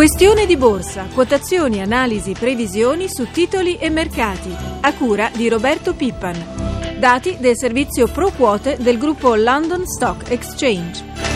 Questione di borsa, quotazioni, analisi, previsioni su titoli e mercati. A cura di Roberto Pippan. Dati del servizio Pro Quote del gruppo London Stock Exchange.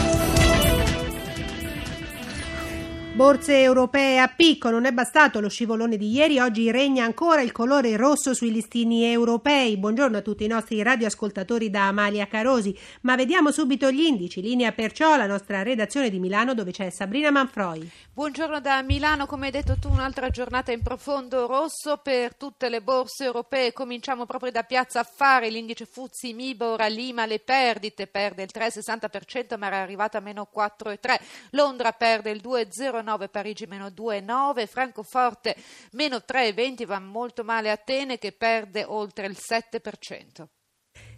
Borse europee a picco, non è bastato lo scivolone di ieri, oggi regna ancora il colore rosso sui listini europei. Buongiorno a tutti i nostri radioascoltatori da Amalia Carosi, ma vediamo subito gli indici, linea perciò la nostra redazione di Milano dove c'è Sabrina Manfroi. Buongiorno da Milano, come hai detto tu un'altra giornata in profondo rosso per tutte le borse europee, cominciamo proprio da Piazza Affari, l'indice Fuzzi Mibor a Lima le perdite, perde il 3,60% ma era arrivata a meno 4,3%, Londra perde il 2,09%, 2,9, Parigi meno 2,9, Francoforte meno 3,20, va molto male Atene che perde oltre il 7%.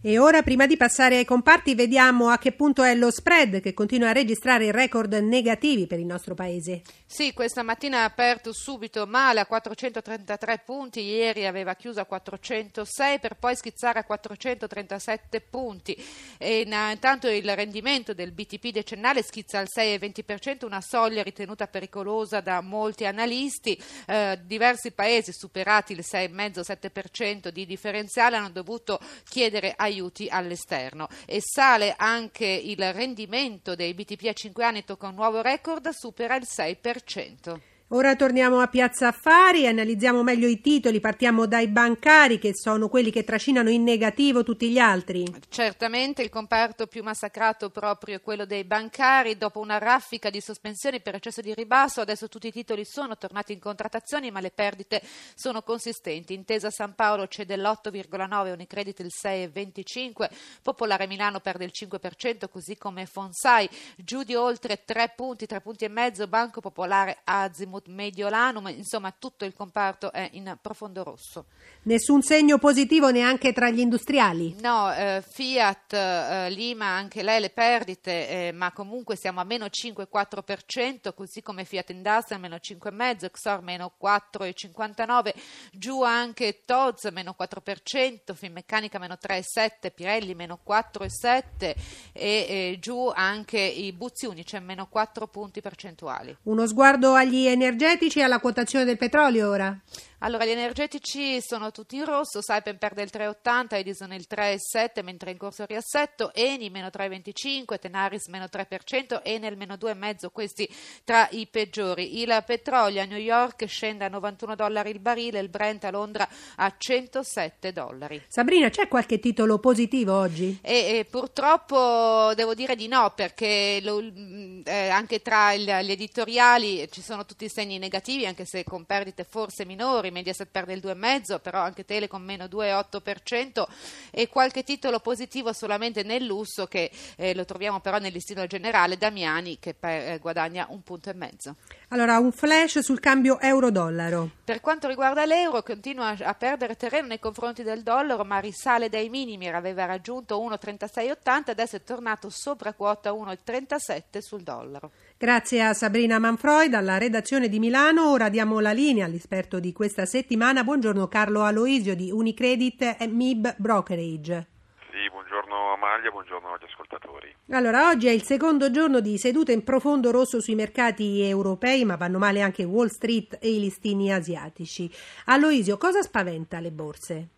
E ora, prima di passare ai comparti, vediamo a che punto è lo spread che continua a registrare record negativi per il nostro paese. Sì, questa mattina ha aperto subito male a 433 punti, ieri aveva chiuso a 406 per poi schizzare a 437 punti. E intanto il rendimento del BTP decennale schizza al 6,20%, una soglia ritenuta pericolosa da molti analisti. Eh, diversi paesi superati il 6,5-7% di differenziale hanno dovuto chiedere aiuto aiuti all'esterno e sale anche il rendimento dei BTP a 5 anni, tocca un nuovo record, supera il 6%. Ora torniamo a Piazza Affari analizziamo meglio i titoli. Partiamo dai bancari che sono quelli che trascinano in negativo tutti gli altri. Certamente il comparto più massacrato proprio è quello dei bancari. Dopo una raffica di sospensioni per eccesso di ribasso, adesso tutti i titoli sono tornati in contrattazione, ma le perdite sono consistenti. Intesa San Paolo cede l'8,9, Unicredit il 6,25, Popolare Milano perde il 5%, così come Fonsai giù di oltre 3 punti, 3 punti e mezzo, Banco Popolare Azimut Mediolanum, insomma tutto il comparto è in profondo rosso. Nessun segno positivo neanche tra gli industriali? No, eh, Fiat, eh, Lima, anche lei le perdite, eh, ma comunque siamo a meno 5,4%, così come Fiat Industrial meno 5,5%, Xor meno 4,59%, giù anche Toz meno 4%, Finmeccanica meno 3,7%, Pirelli meno 4,7% e giù anche i Buzzi Unice meno 4 punti percentuali. Uno sguardo agli energetici energetici alla quotazione del petrolio ora? Allora, gli energetici sono tutti in rosso, Saipem perde il 3,80, Edison il 3,7 mentre in corso il riassetto, Eni meno 3,25, Tenaris meno 3%, Enel meno 2,5, questi tra i peggiori. Il petrolio a New York scende a 91 dollari il barile, il Brent a Londra a 107 dollari. Sabrina, c'è qualche titolo positivo oggi? E, e purtroppo devo dire di no, perché lo, eh, anche tra gli editoriali ci sono tutti segni negativi, anche se con perdite forse minori Mediaset perde il 2,5%, però anche Telecom meno 2,8% e qualche titolo positivo solamente nel lusso che eh, lo troviamo però nel listino generale, Damiani che per, eh, guadagna un punto e mezzo. Allora, un flash sul cambio euro-dollaro. Per quanto riguarda l'euro, continua a perdere terreno nei confronti del dollaro, ma risale dai minimi, aveva raggiunto 1,3680, adesso è tornato sopra quota 1,37 sul dollaro. Grazie a Sabrina Manfroi dalla redazione di Milano. Ora diamo la linea all'esperto di questa settimana. Buongiorno Carlo Aloisio di Unicredit e MIB Brokerage. Sì, buongiorno Amalia, buongiorno agli ascoltatori. Allora, oggi è il secondo giorno di seduta in profondo rosso sui mercati europei, ma vanno male anche Wall Street e i listini asiatici. Aloisio, cosa spaventa le borse?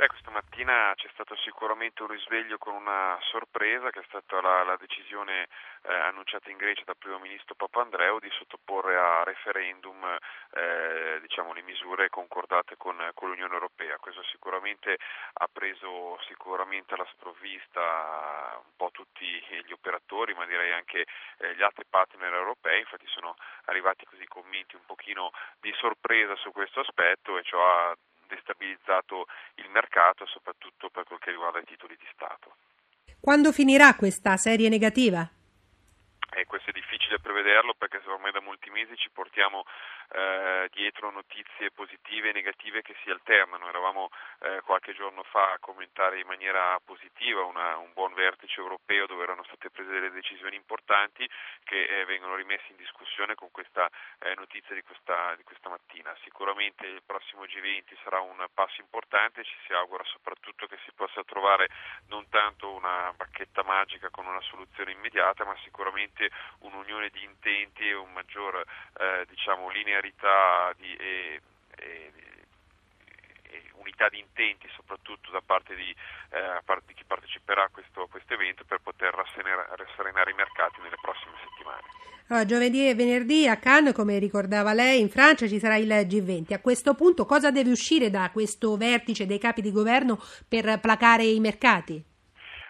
Beh, questa mattina c'è stato sicuramente un risveglio con una sorpresa che è stata la, la decisione eh, annunciata in Grecia dal primo ministro Papandreou di sottoporre a referendum eh, diciamo, le misure concordate con, con, l'Unione Europea. Questo sicuramente ha preso sicuramente alla sprovvista un po' tutti gli operatori, ma direi anche eh, gli altri partner europei, infatti sono arrivati così commenti un pochino di sorpresa su questo aspetto e ciò ha destabilizzato il mercato soprattutto per quel che riguarda i titoli di Stato. Quando finirà questa serie negativa? Eh, questo è difficile prevederlo perché ormai da molti mesi ci portiamo eh, dietro notizie positive e negative che si alternano. Eravamo eh, qualche giorno fa a commentare in maniera positiva una, un buon vertice europeo dove erano state prese delle decisioni importanti che eh, vengono rimesse in discussione con questa eh, notizia di questa, di questa mattina. Sicuramente il prossimo G20 sarà un passo importante, ci si augura soprattutto che si possa trovare non tanto una bacchetta magica con una soluzione immediata, ma sicuramente sicuramente un'unione di intenti e un maggior eh, diciamo, linearità di, e, e, unità di intenti soprattutto da parte di, eh, parte di chi parteciperà a questo, a questo, evento per poter rasserenare i mercati nelle prossime settimane. Allora, giovedì e venerdì a Cannes, come ricordava lei, in Francia ci sarà il G20. A questo punto cosa deve uscire da questo vertice dei capi di governo per placare i mercati?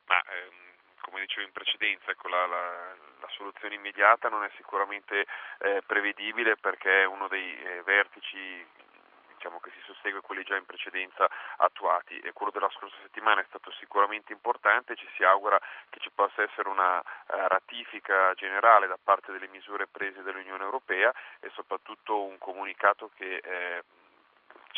Ma, ehm, come dicevo in precedenza, ecco, la, la, soluzione immediata non è sicuramente eh, prevedibile perché è uno dei eh, vertici diciamo, che si sussegue quelli già in precedenza attuati. E quello della scorsa settimana è stato sicuramente importante, ci si augura che ci possa essere una uh, ratifica generale da parte delle misure prese dall'Unione Europea e soprattutto un comunicato che eh,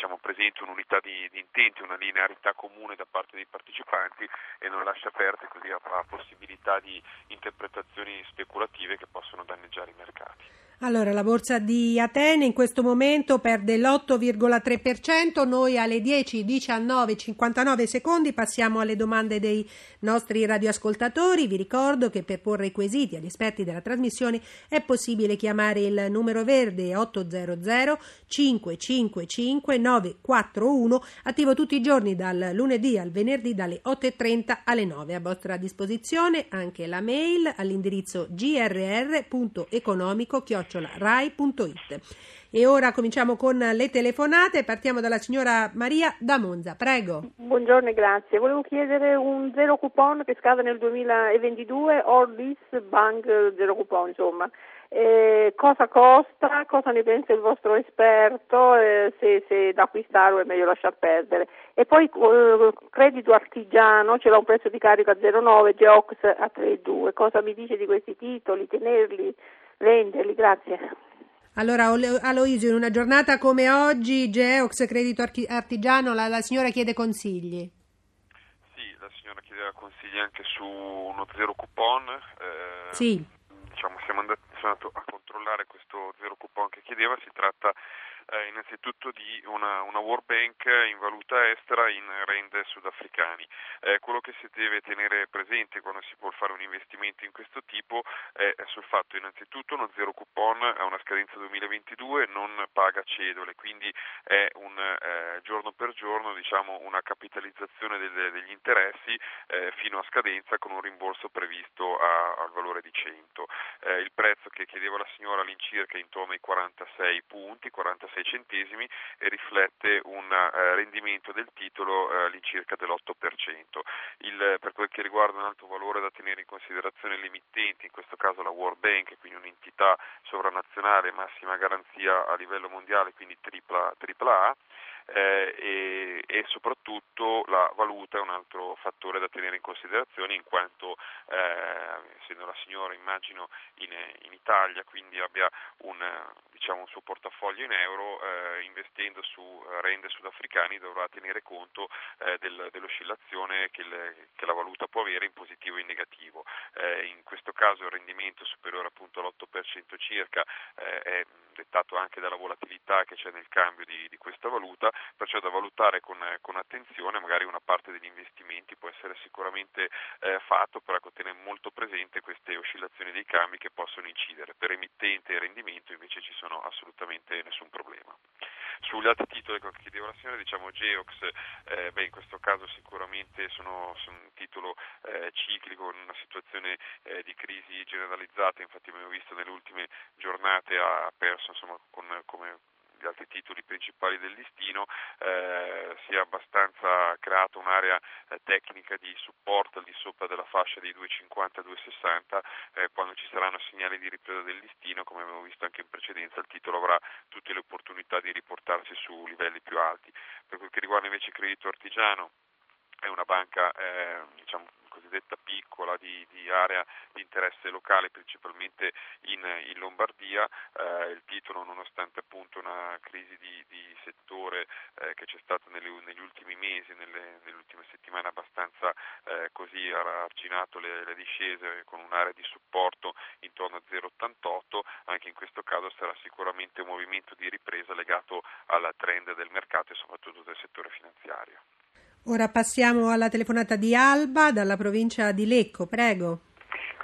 diciamo, presenti un'unità di, di, intenti, una linearità comune da parte dei partecipanti e non lascia aperte così a, a possibilità di interpretazioni speculative che possono danneggiare i mercati. Allora, la borsa di Atene in questo momento perde l'8,3%, noi alle 10:19:59 secondi passiamo alle domande dei nostri radioascoltatori. Vi ricordo che per porre i quesiti agli esperti della trasmissione è possibile chiamare il numero verde 800 555 941, attivo tutti i giorni dal lunedì al venerdì dalle 8.30 alle 9. A vostra disposizione anche la mail all'indirizzo grr.economico rai.it. E ora cominciamo con le telefonate. Partiamo dalla signora Maria da Monza. Prego. Buongiorno e grazie. Volevo chiedere un zero coupon che scade nel 2022, Ordis Bank zero coupon, insomma. Eh, cosa costa, cosa ne pensa il vostro esperto, eh, se, se, da acquistare o è meglio lasciar perdere. E poi eh, credito artigiano, ce l'ha un prezzo di carico a 0,9, Geox a 3,2. Cosa mi dice di questi titoli, tenerli, venderli? Grazie. Allora, Aloisio, in una giornata come oggi, Geox Credito Artigiano, la, la signora chiede consigli. Sì, la signora chiedeva consigli anche su uno zero coupon. Eh, sì. Diciamo, siamo andati sono andato a controllare questo zero coupon che chiedeva, si tratta eh, innanzitutto di una, una World Bank in valuta estera in rende sudafricani. Eh, quello che si deve tenere presente quando si vuole fare un investimento in questo tipo è sul fatto innanzitutto uno zero coupon ha una scadenza 2022, non paga cedole, quindi è un eh, giorno per giorno diciamo, una capitalizzazione delle, degli interessi eh, fino a scadenza con un rimborso previsto a, al valore di 100. Eh, il prezzo che chiedeva la signora all'incirca è intorno ai 46 punti, 46 96 centesimi e riflette un eh, rendimento del titolo eh, all'incirca dell'8%. Il, per quel che riguarda un altro valore da tenere in considerazione l'emittente, in questo caso la World Bank, quindi un'entità sovranazionale massima garanzia a livello mondiale, quindi tripla, tripla A, eh, e, e, soprattutto la valuta è un altro fattore da tenere in considerazione in quanto eh, essendo la signora immagino in, in Italia quindi abbia un, diciamo, un suo portafoglio in euro eh, investendo su rende sudafricani dovrà tenere conto eh, del, dell'oscillazione che, le, che, la valuta può avere in positivo e in negativo. Eh, in questo caso il rendimento superiore appunto all'8% circa eh, è dettato anche dalla volatilità che c'è nel cambio di, di questa valuta perciò da valutare con, con, attenzione, magari una parte degli investimenti può essere sicuramente eh, fatto, però ecco, tenere molto presente queste oscillazioni dei cambi che possono incidere. Per emittente e rendimento invece ci sono assolutamente nessun problema. Sugli altri titoli che chiedeva la signora, diciamo Geox, eh, beh, in questo caso sicuramente sono, sono un titolo eh, ciclico, in una situazione eh, di crisi generalizzata, infatti abbiamo visto nelle ultime giornate ha perso insomma, con, come gli altri titoli principali del listino, eh, si è abbastanza creata un'area eh, tecnica di supporto al di sopra della fascia dei 250-260, eh, quando ci saranno segnali di ripresa del listino, come abbiamo visto anche in precedenza, il titolo avrà tutte le opportunità di riportarsi su livelli più alti. Per quel che riguarda invece il credito artigiano, è una banca eh, diciamo, cosiddetta piccola di, di, area di interesse locale principalmente in, in Lombardia, eh, il titolo nonostante appunto una crisi di, di settore eh, che c'è stata nelle, negli ultimi mesi, nelle, nelle ultime settimane abbastanza eh, così ha arginato le, le, discese con un'area di supporto intorno a 0,88, anche in questo caso sarà sicuramente un movimento di ripresa legato al trend del mercato e soprattutto del settore finanziario. Ora passiamo alla telefonata di Alba dalla provincia di Lecco, prego.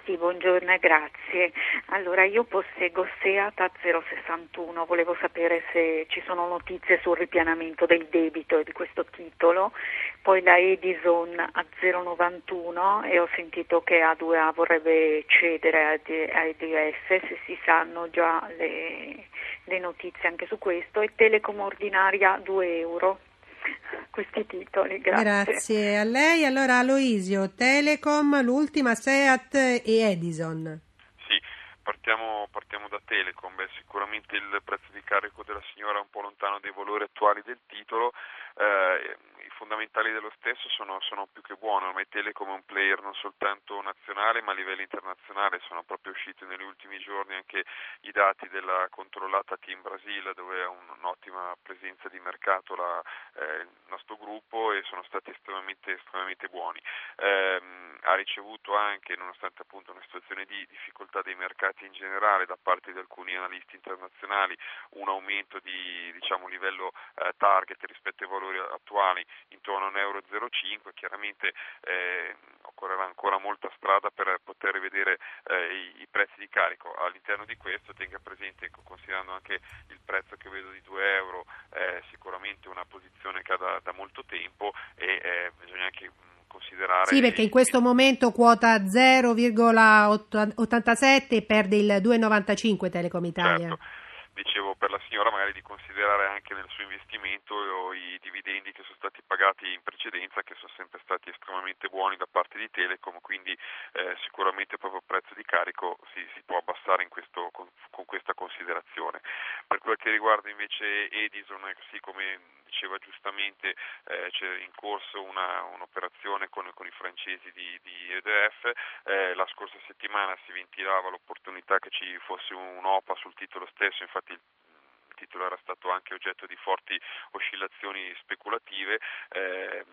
Sì, buongiorno e grazie. Allora, io posseggo Seat a 061, volevo sapere se ci sono notizie sul ripianamento del debito di questo titolo, poi la Edison a 091 e ho sentito che A2A vorrebbe cedere a EDF, se si sanno già le, le notizie anche su questo, e Telecom ordinaria 2 euro questi titoli. Grazie. Grazie a lei. Allora Aloisio, Telecom, l'ultima Seat e Edison. Sì, partiamo, partiamo da Telecom. Beh, sicuramente il prezzo di carico della signora è un po' lontano dai valori attuali del titolo. Eh, fondamentali dello stesso sono, sono più che buone, ormai Telecom è un player non soltanto nazionale ma a livello internazionale, sono proprio usciti negli ultimi giorni anche i dati della controllata Team Brasil dove ha un'ottima presenza di mercato la, eh, il nostro gruppo e sono stati estremamente, estremamente buoni. Eh, ha ricevuto anche, nonostante appunto una situazione di difficoltà dei mercati in generale da parte di alcuni analisti internazionali, un aumento di diciamo, livello eh, target rispetto ai valori attuali intorno a 1,05 euro, chiaramente eh, occorrerà ancora molta strada per poter rivedere eh, i, i, prezzi di carico. All'interno di questo tenga presente, considerando anche il prezzo che vedo di 2 euro, eh, sicuramente una posizione che ha da, da molto tempo e eh, bisogna anche considerare... Sì, perché in questo momento quota 0,87 e perde il 2,95 Telecom Italia. Certo dicevo per la signora magari di considerare anche nel suo investimento i dividendi che sono stati pagati in precedenza che sono sempre stati estremamente buoni da parte di Telecom quindi eh, sicuramente proprio il prezzo di carico si, si può abbassare questo, con, con, questa considerazione. Per quel che riguarda invece Edison sì come diceva giustamente eh, c'è in corso una, un'operazione con, con, i francesi di, di EDF eh, la scorsa settimana si ventilava l'opportunità che ci fosse un'OPA sul titolo stesso infatti il titolo era stato anche oggetto di forti oscillazioni speculative. Eh,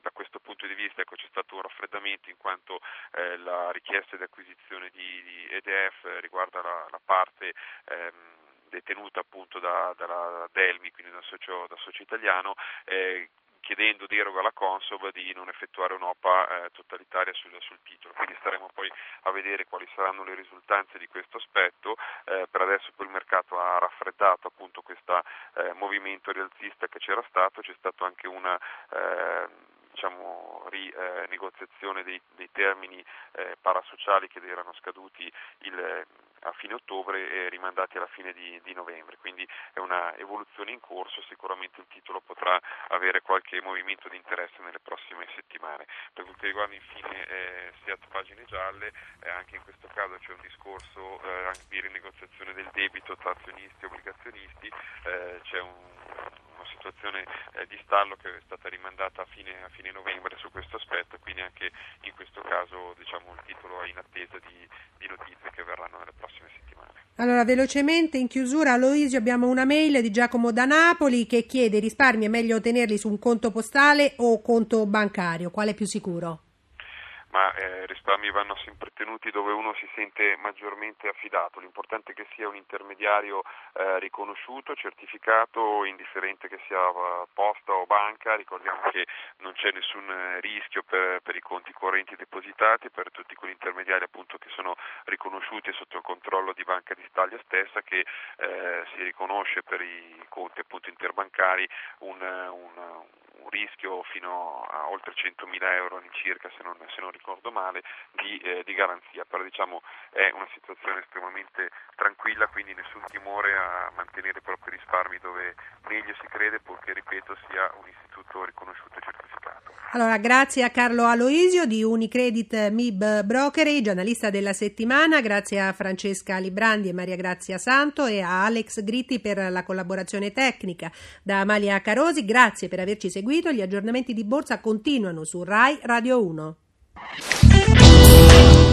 da questo punto di vista ecco, c'è stato un raffreddamento in quanto eh, la richiesta di acquisizione di, di EDF riguarda la, la parte ehm, detenuta appunto da, dalla Delmi, quindi da socio, da socio italiano, eh, chiedendo deroga alla Consob di non effettuare un'OPA eh, totalitaria sul, sul, titolo. Quindi staremo poi a vedere quali saranno le risultanze di questo aspetto. Eh, per adesso poi il mercato ha raffreddato appunto questo eh, movimento rialzista che c'era stato, c'è stato anche una eh, diciamo, rinegoziazione eh, dei, dei, termini eh, parasociali che erano scaduti il, a fine ottobre e rimandati alla fine di, di, novembre, quindi è una evoluzione in corso, sicuramente il titolo potrà avere qualche movimento di interesse nelle prossime settimane. Per quel che riguarda infine eh, Seat Pagine Gialle, eh, anche in questo caso c'è un discorso eh, di rinegoziazione del debito tra azionisti e obbligazionisti, eh, c'è un situazione eh, di stallo che è stata rimandata a fine, a fine, novembre su questo aspetto, quindi anche in questo caso diciamo, il titolo è in attesa di, di notizie che verranno. Allora, velocemente in chiusura, Aloisio, abbiamo una mail di Giacomo da Napoli che chiede risparmi è meglio tenerli su un conto postale o conto bancario, quale è più sicuro? Ma eh, risparmi vanno sempre tenuti dove uno si sente maggiormente affidato. L'importante è che sia un intermediario eh, riconosciuto, certificato, indifferente che sia uh, posta o banca. Ricordiamo che non c'è nessun eh, rischio per, per, i conti correnti depositati, per tutti quegli intermediari appunto, che sono riconosciuti sotto il controllo di Banca d'Italia stessa che eh, si riconosce per i conti appunto, interbancari un, un, un rischio fino a oltre 100.000 euro all'incirca se non, se non ricordo male di, eh, di garanzia, però diciamo è una situazione estremamente tranquilla, quindi nessun timore a mantenere i propri risparmi dove meglio si crede purché ripeto sia un istituto riconosciuto e certificato. Allora, grazie a Carlo Aloisio di Unicredit MIB Brokerage, analista della settimana, grazie a Francesca Librandi e Maria Grazia Santo e a Alex Gritti per la collaborazione tecnica. Da Amalia Carosi, grazie per averci seguito. Gli aggiornamenti di borsa continuano su RAI Radio 1.